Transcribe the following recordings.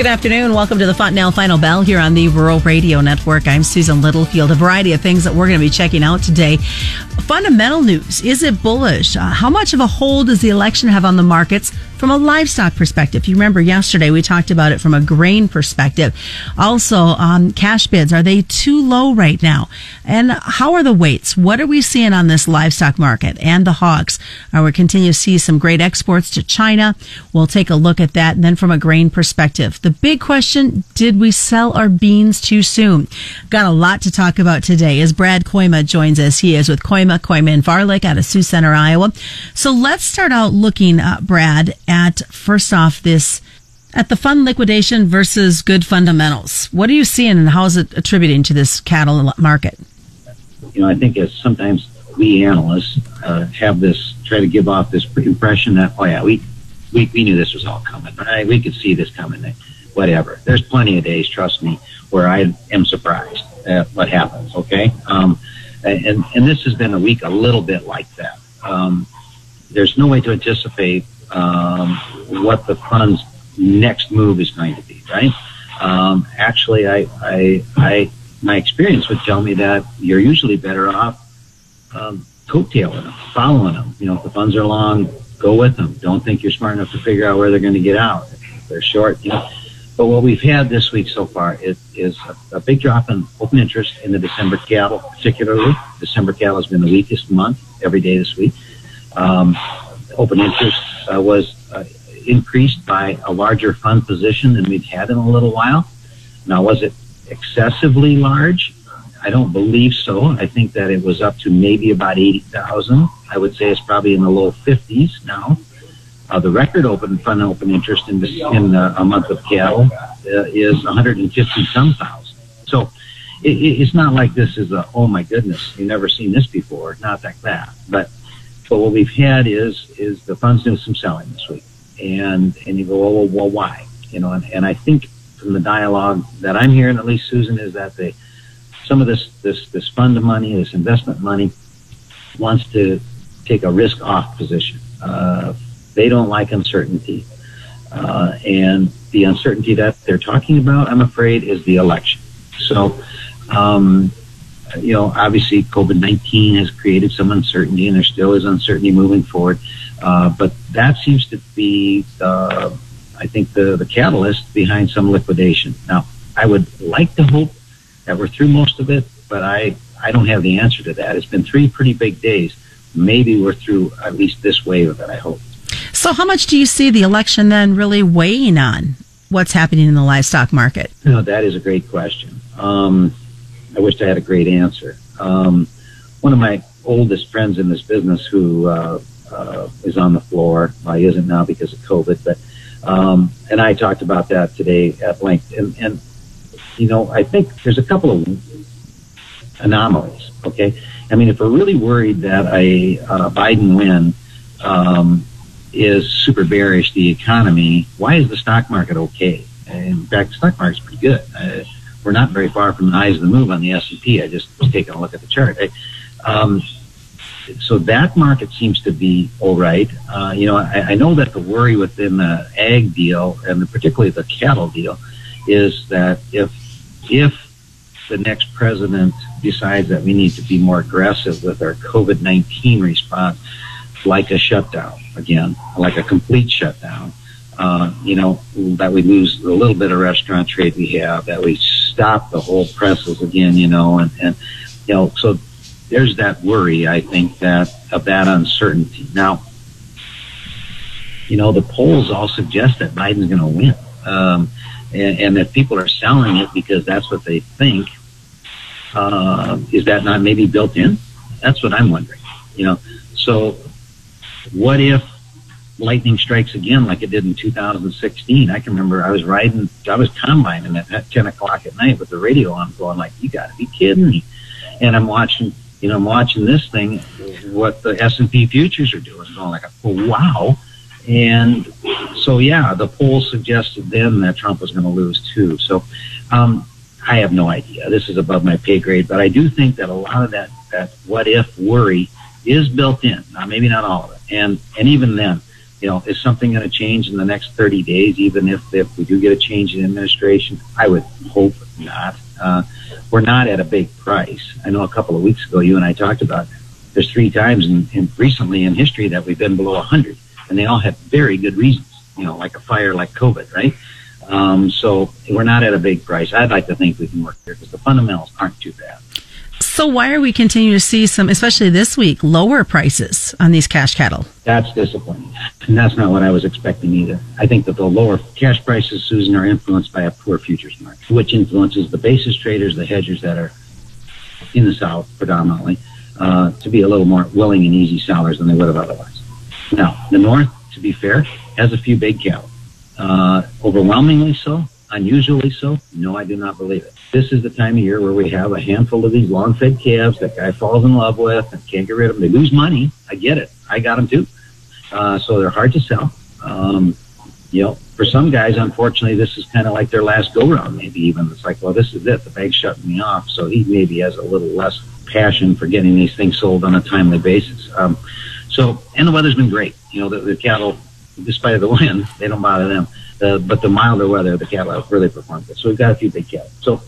Good afternoon. Welcome to the Fontanelle Final Bell here on the Rural Radio Network. I'm Susan Littlefield. A variety of things that we're going to be checking out today. Fundamental news. Is it bullish? Uh, how much of a hold does the election have on the markets from a livestock perspective? You remember yesterday we talked about it from a grain perspective. Also, um, cash bids. Are they too low right now? And how are the weights? What are we seeing on this livestock market and the hogs? Are we continue to see some great exports to China? We'll take a look at that. And then from a grain perspective, the big question, did we sell our beans too soon? Got a lot to talk about today as Brad Kooima joins us. He is with Kooima, Kooima and Varilek out of Sioux Center, Iowa. So let's start out looking, uh, Brad, at first off this at the fund liquidation versus good fundamentals. What are you seeing and how is it attributing to this cattle market? You know, I think as sometimes we analysts uh, have this, try to give off this impression that, oh yeah, we, we, we knew this was all coming, right? We could see this coming, whatever. There's plenty of days, trust me, where I am surprised at what happens, okay? Um, and, and this has been a week a little bit like that. Um, there's no way to anticipate um, what the fund's next move is going to be, right? Um, actually, I, I, I, my experience would tell me that you're usually better off um, coattailing them, following them. You know, if the funds are long, go with them. Don't think you're smart enough to figure out where they're going to get out. If they're short, you know. But what we've had this week so far is, is a, a big drop in open interest in the December cattle, particularly. December cattle has been the weakest month every day this week. Um, open interest uh, was uh, increased by a larger fund position than we've had in a little while. Now, was it excessively large? I don't believe so. I think that it was up to maybe about 80,000. I would say it's probably in the low 50s now. Uh, the record open fund open interest in, this, in a month of cattle uh, is 150 some thousand. So it, it's not like this is a, oh my goodness, you've never seen this before. Not like that. But, but what we've had is, is the funds doing some selling this week. And, and you go, well, well, why? You know, and, and I think from the dialogue that I'm hearing, at least Susan, is that they, some of this, this, this fund money, this investment money wants to take a risk off position. Uh, they don't like uncertainty. Uh, and the uncertainty that they're talking about, I'm afraid, is the election. So, um, you know, obviously COVID 19 has created some uncertainty and there still is uncertainty moving forward. Uh, but that seems to be, uh, I think, the, the catalyst behind some liquidation. Now, I would like to hope that we're through most of it, but I, I don't have the answer to that. It's been three pretty big days. Maybe we're through at least this wave of it, I hope. So, how much do you see the election then really weighing on what's happening in the livestock market? Know, that is a great question. Um, I wish I had a great answer. Um, one of my oldest friends in this business who uh, uh, is on the floor, well, he isn't now because of COVID, but um, and I talked about that today at length. And, and you know, I think there's a couple of anomalies. Okay, I mean, if we're really worried that a uh, Biden win um, is super bearish the economy, why is the stock market okay? In fact, the stock market's pretty good. Uh, we're not very far from the eyes of the move on the S&P. I just was taking a look at the chart. Um, so that market seems to be all right. Uh, you know, I, I know that the worry within the ag deal and the, particularly the cattle deal is that if if the next president decides that we need to be more aggressive with our COVID nineteen response, like a shutdown again, like a complete shutdown. Uh, you know, that we lose a little bit of restaurant trade we have, that we stop the whole presses again, you know, and, and, you know, so there's that worry, I think, that of that uncertainty. Now, you know, the polls all suggest that Biden's going to win, um, and, and that people are selling it because that's what they think. Uh, is that not maybe built in? That's what I'm wondering. You know, so what if lightning strikes again like it did in 2016? I can remember I was riding, I was combining at 10 o'clock at night with the radio on going like, you gotta be kidding me. And I'm watching, you know, I'm watching this thing, what the S&P futures are doing, going like, oh, wow. And so, yeah, the poll suggested then that Trump was going to lose too. So, um, I have no idea. This is above my pay grade, but I do think that a lot of that, that what if worry is built in. Now, maybe not all of it. And, and even then, You know, is something going to change in the next 30 days, even if, if we do get a change in administration? I would hope not. Uh, we're not at a big price. I know a couple of weeks ago, you and I talked about there's three times in, in recently in history that we've been below 100, and they all have very good reasons. You know, like a fire, like COVID, right? Um, so we're not at a big price. I'd like to think we can work here because the fundamentals aren't too bad. So why are we continuing to see some, especially this week, lower prices on these cash cattle? That's disappointing. And that's not what I was expecting either. I think that the lower cash prices, Susan, are influenced by a poor futures market, which influences the basis traders, the hedgers that are in the South predominantly, uh, to be a little more willing and easy sellers than they would have otherwise. Now, the North, to be fair, has a few big cattle. Uh, overwhelmingly so, unusually so. No, I do not believe it. This is the time of year where we have a handful of these long-fed calves that guy falls in love with and can't get rid of them. They lose money. I get it. I got them too. Uh, so they're hard to sell. Um, you know, for some guys, unfortunately, this is kind of like their last go round. Maybe even it's like, well, this is it. The bag's shutting me off. So he maybe has a little less passion for getting these things sold on a timely basis. Um, so, and the weather's been great. You know, the, the cattle, despite the wind, they don't bother them. Uh, but the milder weather, the cattle have really performed good. So we've got a few big cattle. So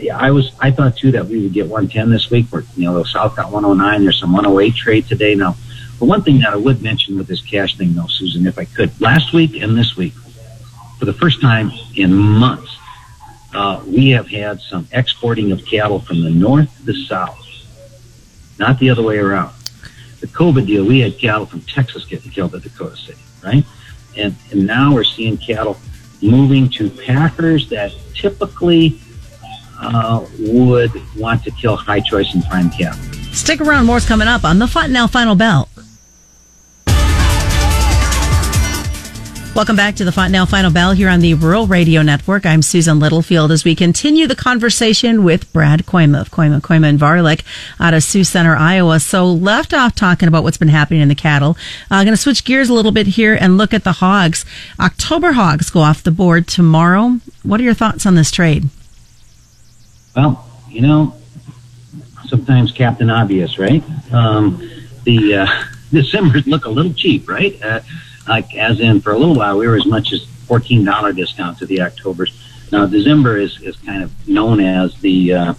yeah, I was I thought too that we would get 110 this week. Where you know South got 109. There's some 108 trade today now. But one thing that I would mention with this cash thing, though, Susan, if I could, last week and this week, for the first time in months, uh, we have had some exporting of cattle from the north to the south, not the other way around. The COVID deal, we had cattle from Texas getting killed at Dakota City, right? And, and now we're seeing cattle moving to packers that typically uh, would want to kill high choice and prime cattle. Stick around, more's coming up on the Fontanelle Final Bell. Welcome back to the Fontanelle Final Bell here on the Rural Radio Network. I'm Susan Littlefield as we continue the conversation with Brad Kooima of Kooima, Kooima and Varilek out of Sioux Center, Iowa. So left off talking about what's been happening in the cattle. I'm uh, going to switch gears a little bit here and look at the hogs. October hogs go off the board tomorrow. What are your thoughts on this trade? Well, you know, sometimes Captain Obvious, right? Um, the uh, December's look a little cheap, right? Uh, like as in for a little while we were as much as fourteen dollar discount to the October's. Now December is is kind of known as the uh,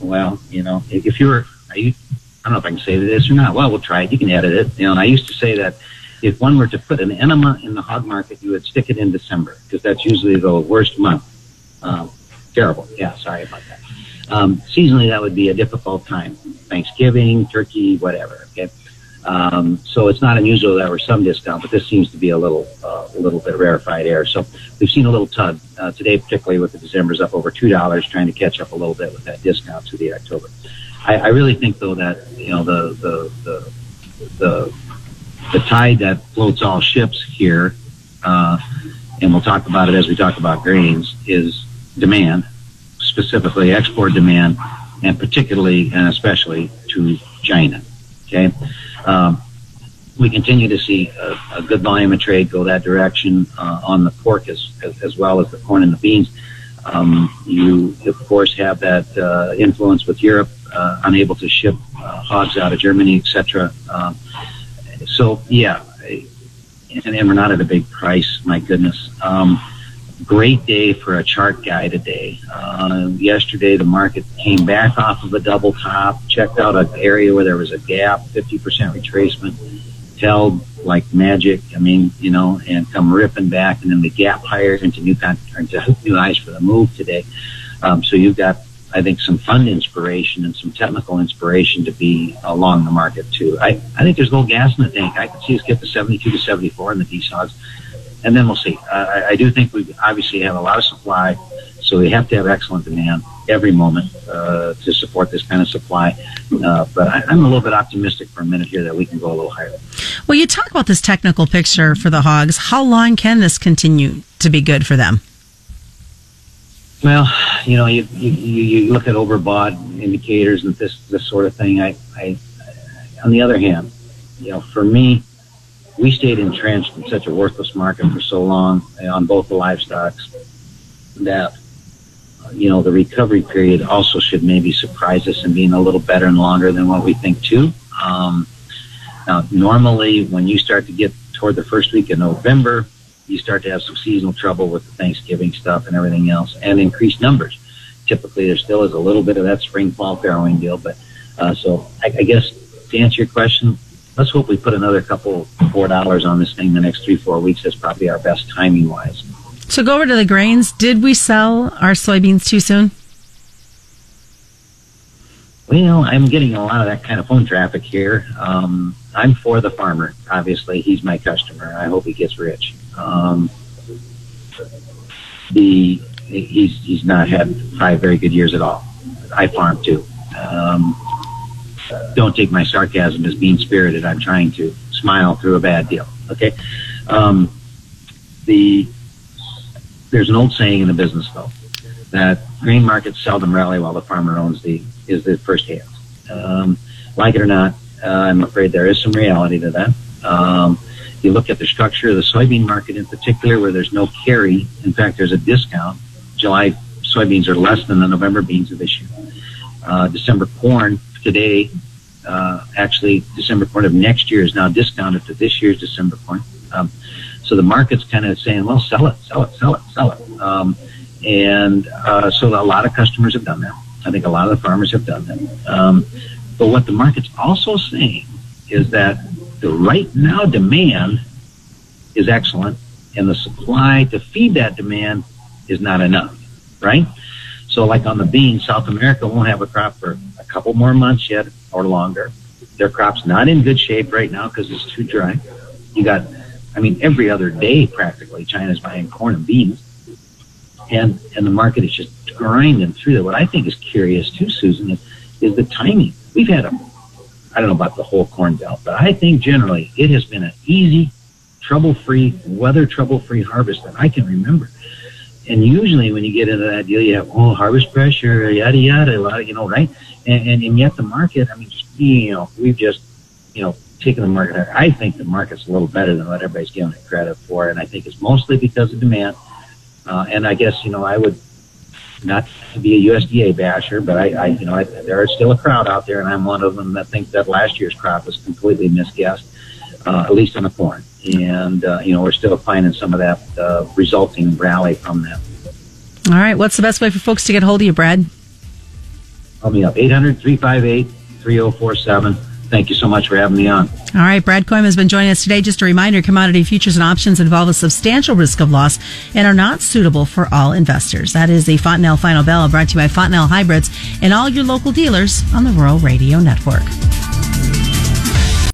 well, you know, if you're are you I don't know if I can say this or not. Well, we'll try it. You can edit it. You know, and I used to say that if one were to put an enema in the hog market, you would stick it in December because that's usually the worst month. Um, terrible. Yeah, sorry about that. Um, seasonally, that would be a difficult time. Thanksgiving, turkey, whatever. Okay. Um, so it's not unusual that we're some discount, but this seems to be a little, uh, a little bit rarefied air. So we've seen a little tug uh, today, particularly with the December's up over two dollars, trying to catch up a little bit with that discount to the October. I, I really think though that you know the the the the, the tide that floats all ships here, uh, and we'll talk about it as we talk about grains, is demand, specifically export demand, and particularly and especially to China. Okay. Um, we continue to see a, a, good volume of trade go that direction uh, on the pork as, as, well as the corn and the beans. Um, you, of course, have that uh, influence with Europe, uh, unable to ship uh, hogs out of Germany, etc. Um, so, yeah, and, and, we're not at a big price. My goodness. Um, great day for a chart guy today. Uh, yesterday, the market came back off of a double top, checked out an area where there was a gap, 50% retracement, held like magic. I mean, you know, and come ripping back, and then the gap higher into new into new highs for the move today. Um, so you've got, I think, some fund inspiration and some technical inspiration to be along the market too. I, I think there's a little gas in the tank. I could see us get to 72 to 74 in the DSOGs and then we'll see. I, I do think we obviously have a lot of supply, so we have to have excellent demand every moment uh, to support this kind of supply. Uh, but I, am a little bit optimistic for a minute here that we can go a little higher. Well, you talk about this technical picture for the hogs. How long can this continue to be good for them? Well, you know, you, you, you look at overbought indicators and this this sort of thing. I, I, on the other hand, you know, for me, we stayed entrenched in such a worthless market for so long on both the livestocks that you know the recovery period also should maybe surprise us in being a little better and longer than what we think too. Um, now, normally when you start to get toward the first week of November, you start to have some seasonal trouble with the Thanksgiving stuff and everything else, and increased numbers. Typically, there still is a little bit of that spring fall farrowing deal, but uh, so I, I guess to answer your question, let's hope we put another couple four dollars on this thing in the next three four weeks. That's probably our best timing wise. So go over to the grains. Did we sell our soybeans too soon? Well, I'm getting a lot of that kind of phone traffic here. Um, I'm for the farmer. Obviously, he's my customer. I hope he gets rich. Um, the he's he's not had five very good years at all. I farm too. Um, don't take my sarcasm as mean spirited. I'm trying to smile through a bad deal. Okay. Um, the there's an old saying in the business though that grain markets seldom rally while the farmer owns the is the first hand. Um, like it or not, uh, I'm afraid there is some reality to that. Um, you look at the structure of the soybean market in particular, where there's no carry. In fact, there's a discount. July soybeans are less than the November beans of this year. Uh, December corn today, uh, actually, December corn of next year is now discounted to this year's December corn. Um, so the market's kind of saying, well, sell it, sell it, sell it, sell it. Um, and uh, so a lot of customers have done that. I think a lot of the farmers have done that. Um, but what the market's also saying is that the right now demand is excellent, and the supply to feed that demand is not enough, right? So, like on the beans, South America won't have a crop for a couple more months yet or longer. Their crop's not in good shape right now because it's too dry. You got, I mean, every other day practically, China's buying corn and beans, and and the market is just grinding through that. What I think is curious too, Susan, is, is the timing. We've had a I don't know about the whole corn belt, but I think generally it has been an easy, trouble-free, weather trouble-free harvest that I can remember. And usually when you get into that deal, you have, oh, harvest pressure, yada, yada, a lot of, you know, right? And, and, and yet the market, I mean, you know, we've just, you know, taken the market. I think the market's a little better than what everybody's giving it credit for. And I think it's mostly because of demand. Uh, and I guess, you know, I would not be a USDA basher, but I, I you know, I, there is still a crowd out there, and I'm one of them that think that last year's crop was completely misguessed, uh, at least on the corn. And uh, you know, we're still finding some of that uh, resulting rally from that. All right, what's the best way for folks to get hold of you, Brad? Call me up 800 358 3047 Thank you so much for having me on. All right, Brad Kooima has been joining us today. Just a reminder, commodity futures and options involve a substantial risk of loss and are not suitable for all investors. That is the Fontanelle Final Bell brought to you by Fontanelle Hybrids and all your local dealers on the Rural Radio Network.